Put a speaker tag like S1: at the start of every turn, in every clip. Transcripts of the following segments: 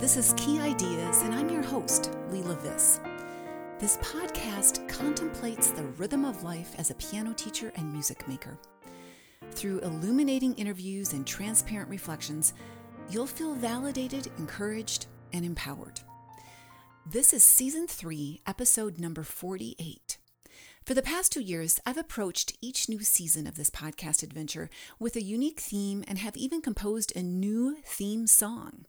S1: this is Key Ideas, and I'm your host, Leila Viss. This podcast contemplates the rhythm of life as a piano teacher and music maker. Through illuminating interviews and transparent reflections, you'll feel validated, encouraged, and empowered. This is season three, episode number 48. For the past two years, I've approached each new season of this podcast adventure with a unique theme and have even composed a new theme song.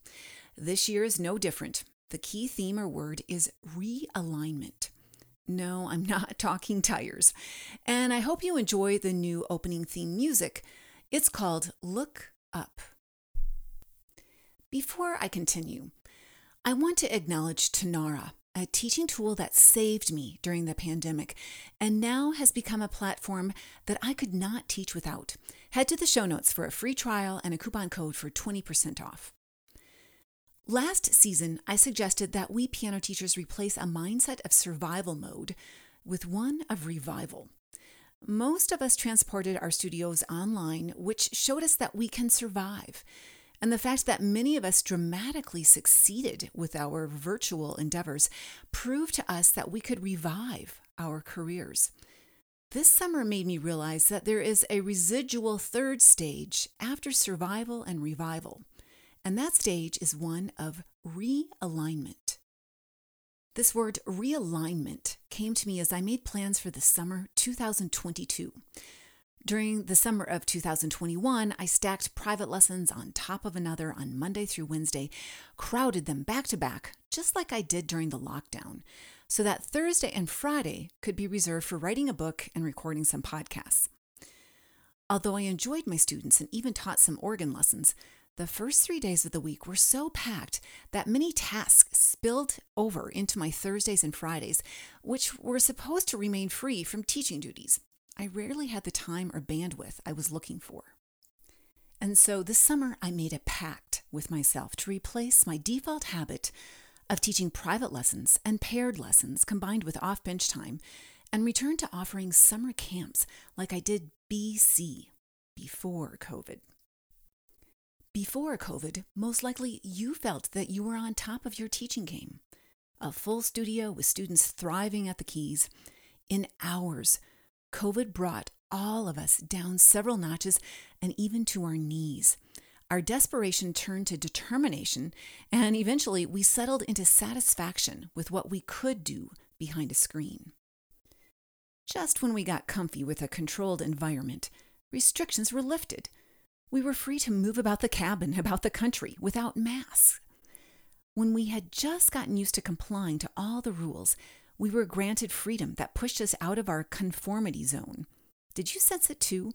S1: This year is no different. The key theme or word is realignment. No, I'm not talking tires. And I hope you enjoy the new opening theme music. It's called Look Up. Before I continue, I want to acknowledge Tonara, a teaching tool that saved me during the pandemic and now has become a platform that I could not teach without. Head to the show notes for a free trial and a coupon code for 20% off. Last season, I suggested that we piano teachers replace a mindset of survival mode with one of revival. Most of us transported our studios online, which showed us that we can survive. And the fact that many of us dramatically succeeded with our virtual endeavors proved to us that we could revive our careers. This summer made me realize that there is a residual third stage after survival and revival. And that stage is one of realignment. This word realignment came to me as I made plans for the summer 2022. During the summer of 2021, I stacked private lessons on top of another on Monday through Wednesday, crowded them back to back, just like I did during the lockdown, so that Thursday and Friday could be reserved for writing a book and recording some podcasts. Although I enjoyed my students and even taught some organ lessons, the first three days of the week were so packed that many tasks spilled over into my Thursdays and Fridays, which were supposed to remain free from teaching duties. I rarely had the time or bandwidth I was looking for. And so this summer, I made a pact with myself to replace my default habit of teaching private lessons and paired lessons combined with off bench time and return to offering summer camps like I did BC before COVID. Before COVID, most likely you felt that you were on top of your teaching game. A full studio with students thriving at the keys. In hours, COVID brought all of us down several notches and even to our knees. Our desperation turned to determination, and eventually we settled into satisfaction with what we could do behind a screen. Just when we got comfy with a controlled environment, restrictions were lifted we were free to move about the cabin, about the country, without masks. When we had just gotten used to complying to all the rules, we were granted freedom that pushed us out of our conformity zone. Did you sense it too?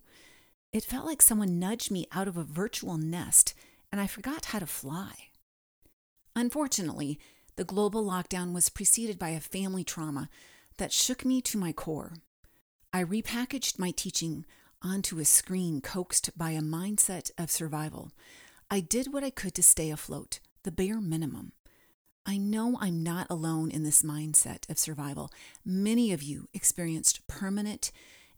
S1: It felt like someone nudged me out of a virtual nest, and I forgot how to fly. Unfortunately, the global lockdown was preceded by a family trauma that shook me to my core. I repackaged my teaching onto a screen coaxed by a mindset of survival. I did what I could to stay afloat, the bare minimum. I know I'm not alone in this mindset of survival. Many of you experienced permanent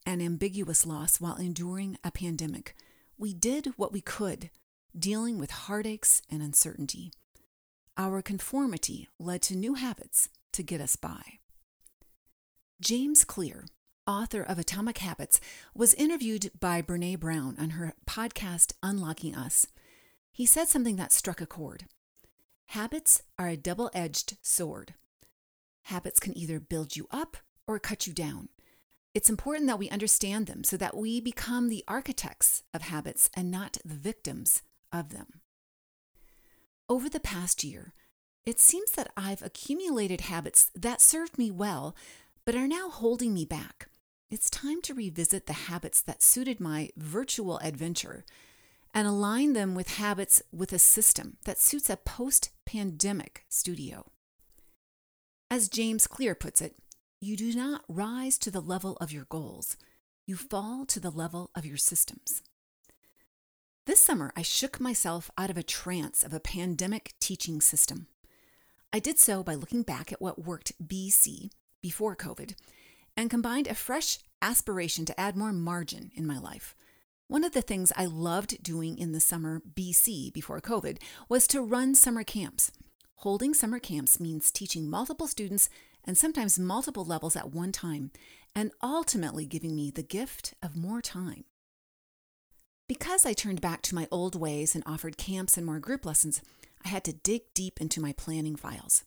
S1: and ambiguous loss while enduring a pandemic. We did what we could, dealing with heartaches and uncertainty. Our conformity led to new habits to get us by. James Clear, author of Atomic Habits, was interviewed by Brene Brown on her podcast Unlocking Us. He said something that struck a chord. Habits are a double edged sword. Habits can either build you up or cut you down. It's important that we understand them so that we become the architects of habits and not the victims of them. Over the past year, it seems that I've accumulated habits that served me well, but are now holding me back. It's time to revisit the habits that suited my virtual adventure and align them with habits with a system that suits a post pandemic studio. As James Clear puts it, you do not rise to the level of your goals, you fall to the level of your systems. This summer, I shook myself out of a trance of a pandemic teaching system. I did so by looking back at what worked BC, before COVID, and combined a fresh aspiration to add more margin in my life. One of the things I loved doing in the summer BC before COVID was to run summer camps. Holding summer camps means teaching multiple students and sometimes multiple levels at one time, and ultimately giving me the gift of more time. Because I turned back to my old ways and offered camps and more group lessons, I had to dig deep into my planning files.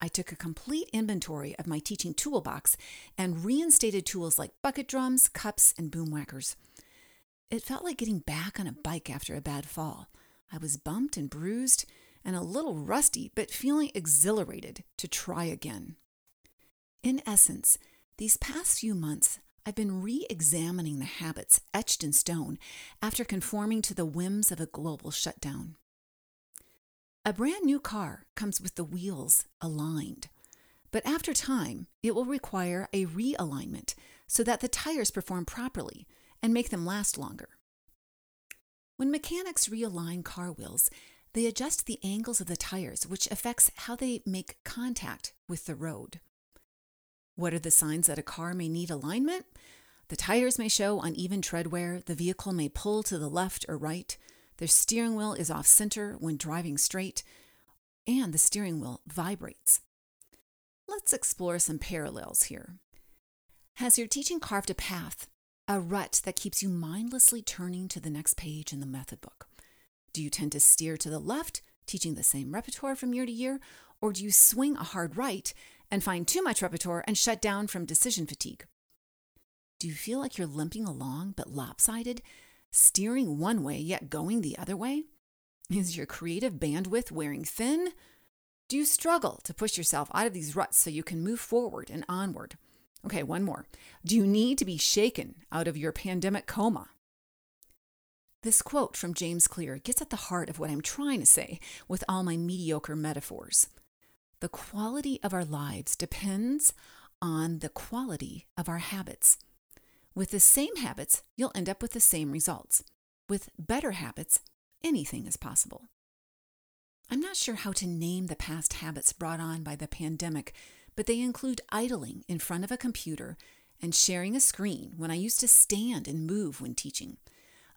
S1: I took a complete inventory of my teaching toolbox and reinstated tools like bucket drums, cups, and Boomwhackers. It felt like getting back on a bike after a bad fall. I was bumped and bruised and a little rusty, but feeling exhilarated to try again. In essence, these past few months, I've been re examining the habits etched in stone after conforming to the whims of a global shutdown. A brand new car comes with the wheels aligned, but after time, it will require a realignment so that the tires perform properly and make them last longer. When mechanics realign car wheels, they adjust the angles of the tires, which affects how they make contact with the road. What are the signs that a car may need alignment? The tires may show uneven tread wear, the vehicle may pull to the left or right, the steering wheel is off center when driving straight, and the steering wheel vibrates. Let's explore some parallels here. Has your teaching carved a path, a rut that keeps you mindlessly turning to the next page in the method book? Do you tend to steer to the left, teaching the same repertoire from year to year, or do you swing a hard right and find too much repertoire and shut down from decision fatigue? Do you feel like you're limping along but lopsided, steering one way yet going the other way? Is your creative bandwidth wearing thin? Do you struggle to push yourself out of these ruts so you can move forward and onward? Okay, one more. Do you need to be shaken out of your pandemic coma? This quote from James Clear gets at the heart of what I'm trying to say with all my mediocre metaphors. The quality of our lives depends on the quality of our habits. With the same habits, you'll end up with the same results. With better habits, anything is possible. I'm not sure how to name the past habits brought on by the pandemic, but they include idling in front of a computer and sharing a screen when I used to stand and move when teaching,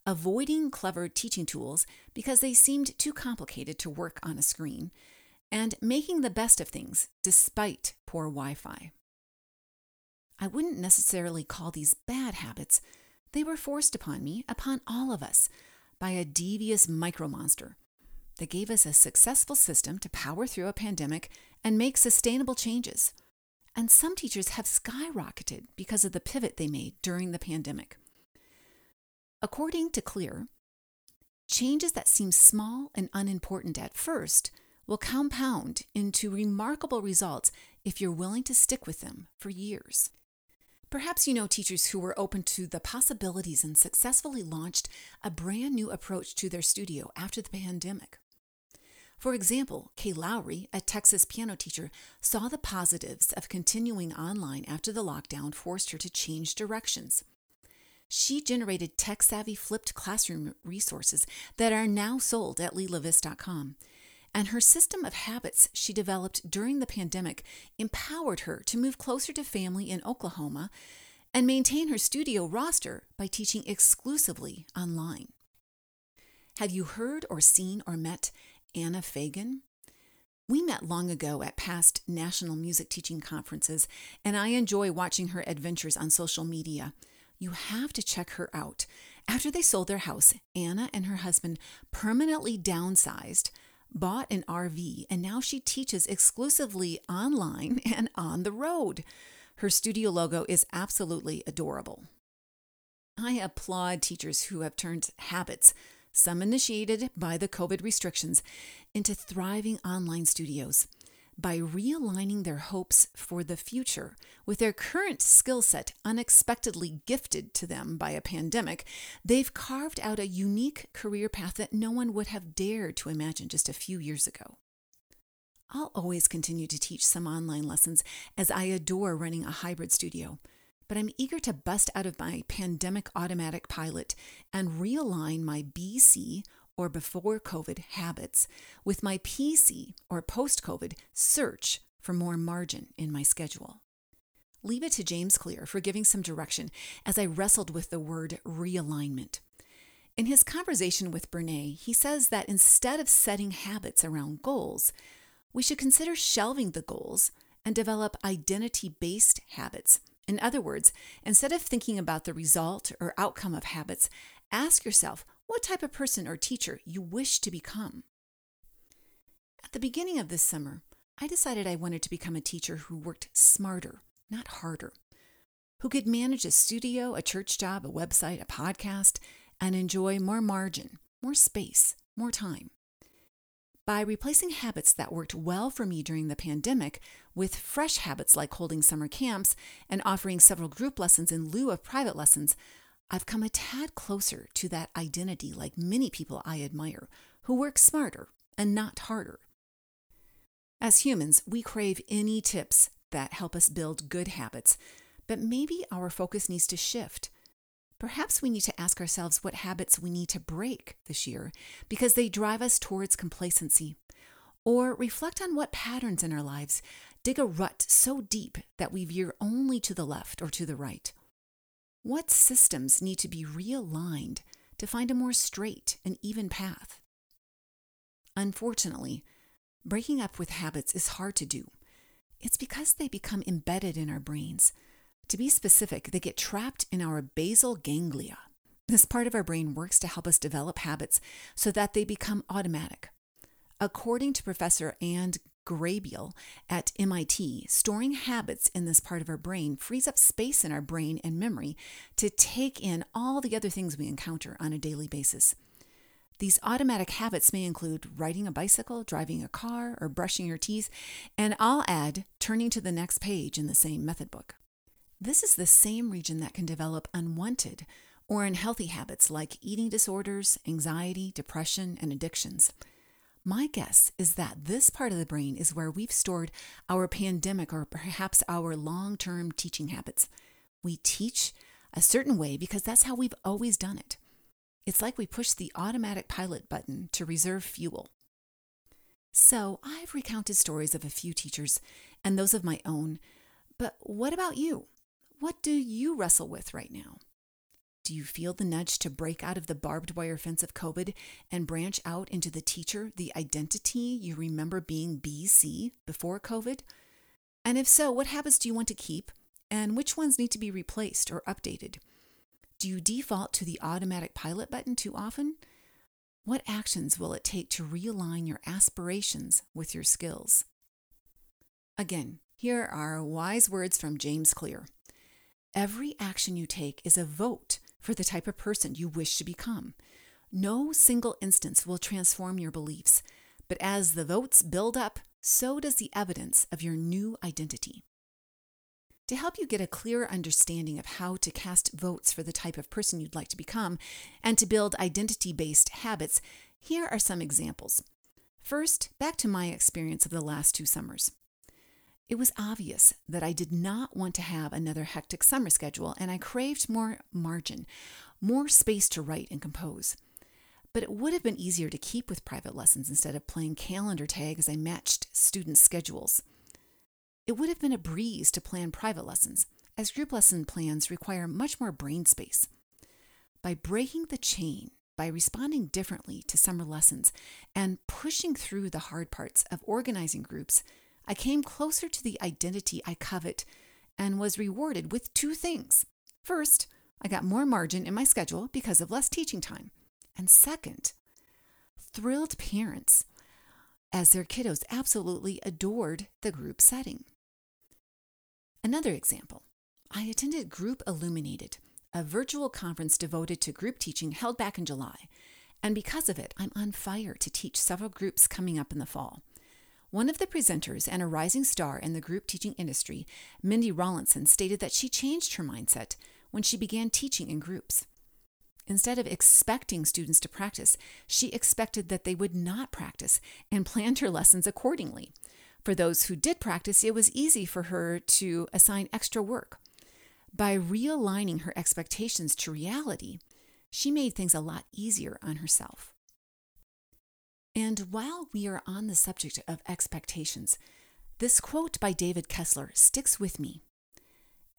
S1: avoiding clever teaching tools because they seemed too complicated to work on a screen, and making the best of things despite poor Wi Fi. I wouldn't necessarily call these bad habits. They were forced upon me, upon all of us, by a devious micromonster that gave us a successful system to power through a pandemic and make sustainable changes. And some teachers have skyrocketed because of the pivot they made during the pandemic. According to Clear, changes that seem small and unimportant at first will compound into remarkable results if you're willing to stick with them for years. Perhaps you know teachers who were open to the possibilities and successfully launched a brand new approach to their studio after the pandemic. For example, Kay Lowry, a Texas piano teacher, saw the positives of continuing online after the lockdown forced her to change directions. She generated tech savvy flipped classroom resources that are now sold at leilaviss.com and her system of habits she developed during the pandemic empowered her to move closer to family in Oklahoma and maintain her studio roster by teaching exclusively online. Have you heard or seen or met Anna Fagan? We met long ago at past national music teaching conferences, and I enjoy watching her adventures on social media. You have to check her out. After they sold their house, Anna and her husband permanently downsized bought an RV, and now she teaches exclusively online and on the road. Her studio logo is absolutely adorable. I applaud teachers who have turned habits, some initiated by the COVID restrictions, into thriving online studios by realigning their hopes for the future with their current skill set unexpectedly gifted to them by a pandemic, they've carved out a unique career path that no one would have dared to imagine just a few years ago. I'll always continue to teach some online lessons as I adore running a hybrid studio, but I'm eager to bust out of my pandemic automatic pilot and realign my BC or before COVID habits with my PC or post COVID search for more margin in my schedule. Leave it to James Clear for giving some direction as I wrestled with the word realignment. In his conversation with Brene, he says that instead of setting habits around goals, we should consider shelving the goals and develop identity based habits. In other words, instead of thinking about the result or outcome of habits, ask yourself what type of person or teacher you wish to become. At the beginning of this summer, I decided I wanted to become a teacher who worked smarter, not harder, who could manage a studio, a church job, a website, a podcast, and enjoy more margin, more space, more time. By replacing habits that worked well for me during the pandemic with fresh habits like holding summer camps and offering several group lessons in lieu of private lessons, I've come a tad closer to that identity like many people I admire who work smarter and not harder. As humans, we crave any tips that help us build good habits, but maybe our focus needs to shift Perhaps we need to ask ourselves what habits we need to break this year because they drive us towards complacency. Or reflect on what patterns in our lives dig a rut so deep that we veer only to the left or to the right. What systems need to be realigned to find a more straight and even path? Unfortunately, breaking up with habits is hard to do. It's because they become embedded in our brains to be specific, they get trapped in our basal ganglia. This part of our brain works to help us develop habits so that they become automatic. According to Professor Ann Graybiel at MIT, storing habits in this part of our brain frees up space in our brain and memory to take in all the other things we encounter on a daily basis. These automatic habits may include riding a bicycle, driving a car, or brushing your teeth, and I'll add turning to the next page in the same method book. This is the same region that can develop unwanted or unhealthy habits like eating disorders, anxiety, depression, and addictions. My guess is that this part of the brain is where we've stored our pandemic or perhaps our long term teaching habits. We teach a certain way because that's how we've always done it. It's like we push the automatic pilot button to reserve fuel. So, I've recounted stories of a few teachers and those of my own, but what about you? What do you wrestle with right now? Do you feel the nudge to break out of the barbed wire fence of COVID and branch out into the teacher, the identity you remember being BC before COVID? And if so, what habits do you want to keep and which ones need to be replaced or updated? Do you default to the automatic pilot button too often? What actions will it take to realign your aspirations with your skills? Again, here are wise words from James Clear. Every action you take is a vote for the type of person you wish to become. No single instance will transform your beliefs, but as the votes build up, so does the evidence of your new identity. To help you get a clearer understanding of how to cast votes for the type of person you'd like to become and to build identity based habits, here are some examples. First, back to my experience of the last two summers. It was obvious that I did not want to have another hectic summer schedule, and I craved more margin, more space to write and compose. But it would have been easier to keep with private lessons instead of playing calendar tag as I matched students' schedules. It would have been a breeze to plan private lessons, as group lesson plans require much more brain space. By breaking the chain, by responding differently to summer lessons, and pushing through the hard parts of organizing groups, I came closer to the identity I covet and was rewarded with two things. First, I got more margin in my schedule because of less teaching time. And second, thrilled parents as their kiddos absolutely adored the group setting. Another example I attended Group Illuminated, a virtual conference devoted to group teaching held back in July. And because of it, I'm on fire to teach several groups coming up in the fall. One of the presenters and a rising star in the group teaching industry, Mindy Rawlinson, stated that she changed her mindset when she began teaching in groups. Instead of expecting students to practice, she expected that they would not practice and planned her lessons accordingly. For those who did practice, it was easy for her to assign extra work. By realigning her expectations to reality, she made things a lot easier on herself. And while we are on the subject of expectations, this quote by David Kessler sticks with me.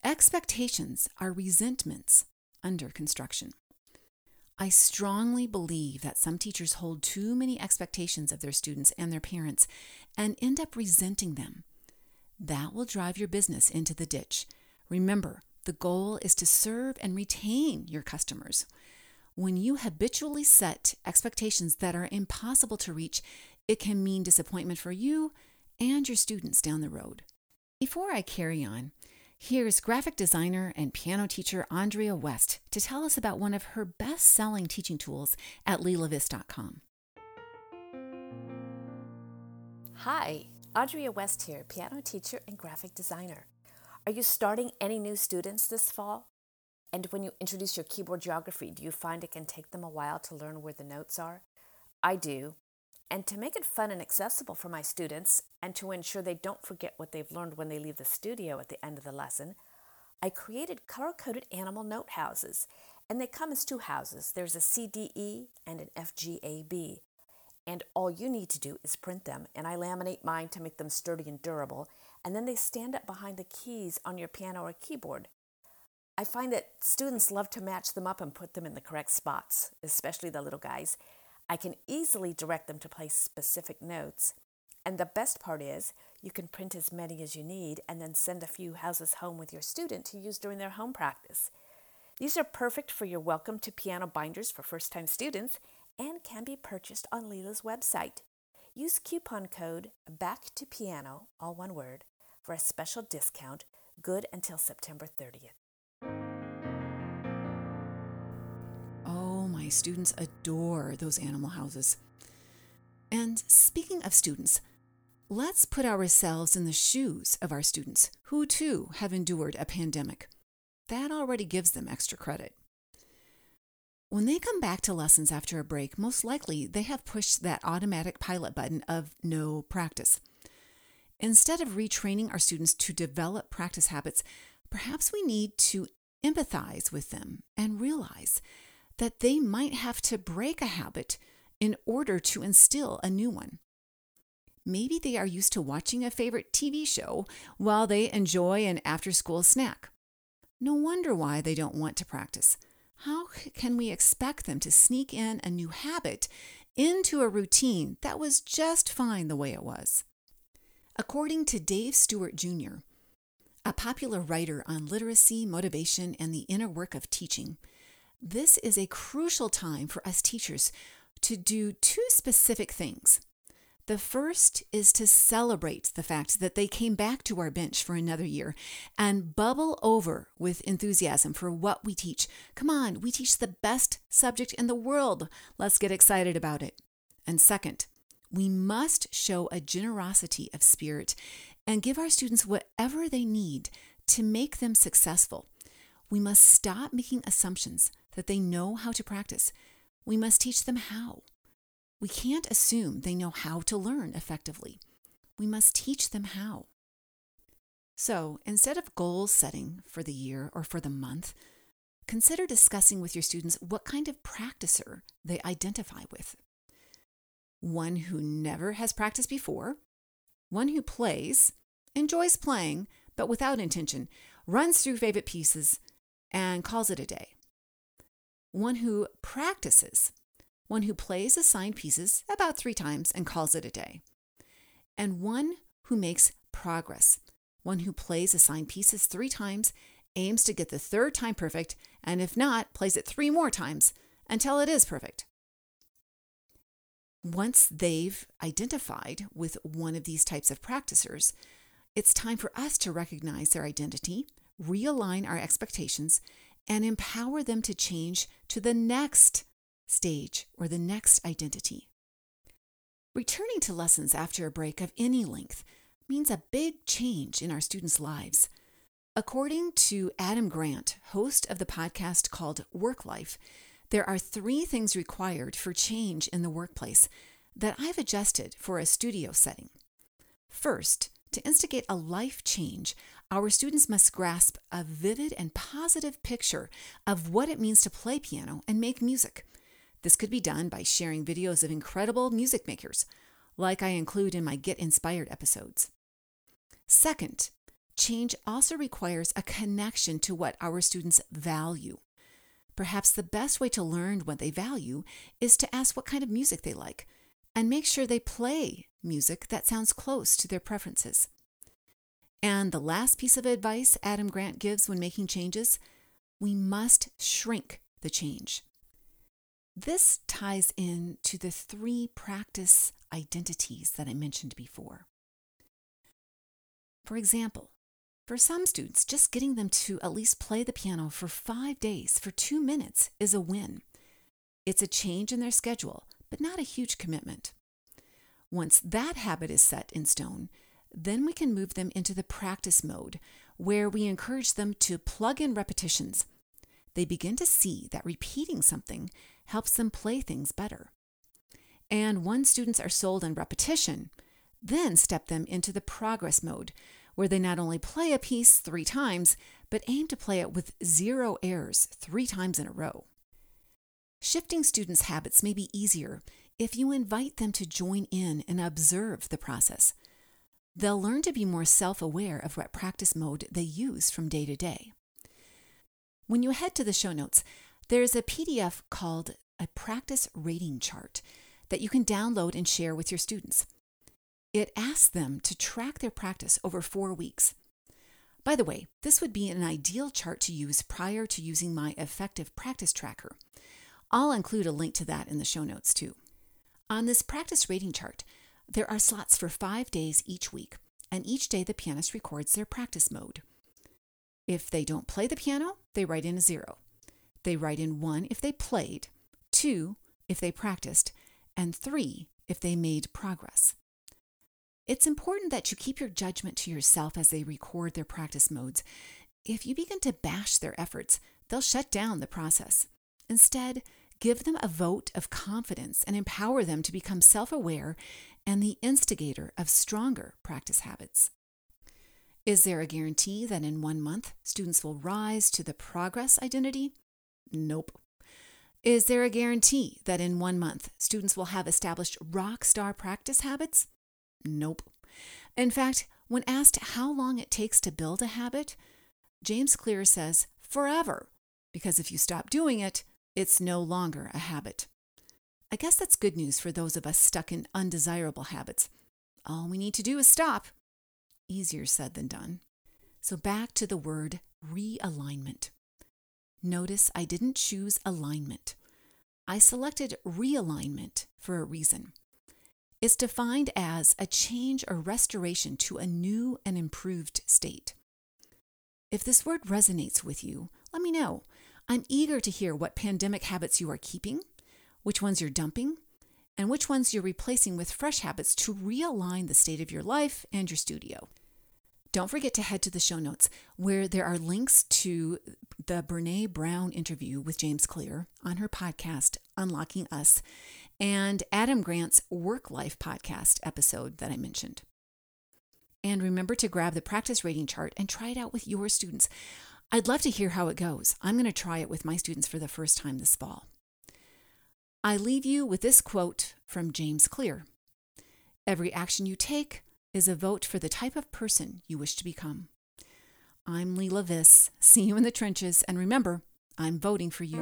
S1: Expectations are resentments under construction. I strongly believe that some teachers hold too many expectations of their students and their parents and end up resenting them. That will drive your business into the ditch. Remember, the goal is to serve and retain your customers. When you habitually set expectations that are impossible to reach, it can mean disappointment for you and your students down the road. Before I carry on, Here's graphic designer and piano teacher Andrea West to tell us about one of her best selling teaching tools at leilaviss.com.
S2: Hi, Andrea West here, piano teacher and graphic designer. Are you starting any new students this fall? And when you introduce your keyboard geography, do you find it can take them a while to learn where the notes are? I do, and to make it fun and accessible for my students, and to ensure they don't forget what they've learned when they leave the studio at the end of the lesson, I created color coded animal note houses. And they come as two houses there's a CDE and an FGAB. And all you need to do is print them, and I laminate mine to make them sturdy and durable, and then they stand up behind the keys on your piano or keyboard. I find that students love to match them up and put them in the correct spots, especially the little guys. I can easily direct them to play specific notes. And the best part is, you can print as many as you need and then send a few houses home with your student to use during their home practice. These are perfect for your welcome to piano binders for first time students and can be purchased on Leila's website. Use coupon code BACK to PIANO, all one word, for a special discount good until September 30th.
S1: Students adore those animal houses. And speaking of students, let's put ourselves in the shoes of our students who too have endured a pandemic. That already gives them extra credit. When they come back to lessons after a break, most likely they have pushed that automatic pilot button of no practice. Instead of retraining our students to develop practice habits, perhaps we need to empathize with them and realize that they might have to break a habit in order to instill a new one. Maybe they are used to watching a favorite TV show while they enjoy an after school snack. No wonder why they don't want to practice. How can we expect them to sneak in a new habit into a routine that was just fine the way it was? According to Dave Stuart Jr., a popular writer on literacy, motivation, and the inner work of teaching, this is a crucial time for us teachers to do two specific things. The first is to celebrate the fact that they came back to our bench for another year and bubble over with enthusiasm for what we teach. Come on, we teach the best subject in the world. Let's get excited about it. And second, we must show a generosity of spirit and give our students whatever they need to make them successful. We must stop making assumptions that they know how to practice. We must teach them how. We can't assume they know how to learn effectively. We must teach them how. So instead of goal setting for the year or for the month, consider discussing with your students what kind of practicer they identify with. One who never has practiced before, one who plays, enjoys playing, but without intention, runs through favorite pieces, and calls it a day one who practices, one who plays assigned pieces about three times and calls it a day, and one who makes progress, one who plays assigned pieces three times, aims to get the third time perfect, and if not, plays it three more times until it is perfect. Once they've identified with one of these types of practicers, it's time for us to recognize their identity, realign our expectations, and empower them to change to the next stage or the next identity. Returning to lessons after a break of any length means a big change in our students' lives. According to Adam Grant, host of the podcast called Work Life, there are three things required for change in the workplace that I've adjusted for a studio setting. First, to instigate a life change, our students must grasp a vivid and positive picture of what it means to play piano and make music. This could be done by sharing videos of incredible music makers, like I include in my Get Inspired episodes. Second, change also requires a connection to what our students value. Perhaps the best way to learn what they value is to ask what kind of music they like and make sure they play music that sounds close to their preferences. And the last piece of advice Adam Grant gives when making changes we must shrink the change. This ties in to the three practice identities that I mentioned before. For example, for some students, just getting them to at least play the piano for five days for two minutes is a win. It's a change in their schedule, but not a huge commitment. Once that habit is set in stone, then we can move them into the practice mode where we encourage them to plug in repetitions. They begin to see that repeating something helps them play things better. And once students are sold on repetition, then step them into the progress mode where they not only play a piece three times, but aim to play it with zero errors three times in a row. Shifting students' habits may be easier if you invite them to join in and observe the process. They'll learn to be more self aware of what practice mode they use from day to day. When you head to the show notes, there's a PDF called a practice rating chart that you can download and share with your students. It asks them to track their practice over four weeks. By the way, this would be an ideal chart to use prior to using my effective practice tracker. I'll include a link to that in the show notes too. On this practice rating chart, there are slots for five days each week, and each day the pianist records their practice mode. If they don't play the piano, they write in a zero. They write in one if they played, two if they practiced, and three if they made progress. It's important that you keep your judgment to yourself as they record their practice modes. If you begin to bash their efforts, they'll shut down the process. Instead, give them a vote of confidence and empower them to become self aware and the instigator of stronger practice habits. Is there a guarantee that in one month students will rise to the progress identity? Nope. Is there a guarantee that in one month students will have established rock star practice habits? Nope. In fact, when asked how long it takes to build a habit, James Clear says forever, because if you stop doing it, it's no longer a habit. I guess that's good news for those of us stuck in undesirable habits. All we need to do is stop. Easier said than done. So back to the word realignment. Notice I didn't choose alignment. I selected realignment for a reason It's defined as a change or restoration to a new and improved state. If this word resonates with you, let me know. I'm eager to hear what pandemic habits you are keeping, which ones you're dumping, and which ones you're replacing with fresh habits to realign the state of your life and your studio. Don't forget to head to the show notes where there are links to the Brene Brown interview with James Clear on her podcast, Unlocking Us, and Adam Grant's Work Life podcast episode that I mentioned. And remember to grab the practice rating chart and try it out with your students. I'd love to hear how it goes. I'm going to try it with my students for the first time this fall. I leave you with this quote from James Clear Every action you take is a vote for the type of person you wish to become. I'm Leila Viss. See you in the trenches, and remember, I'm voting for you.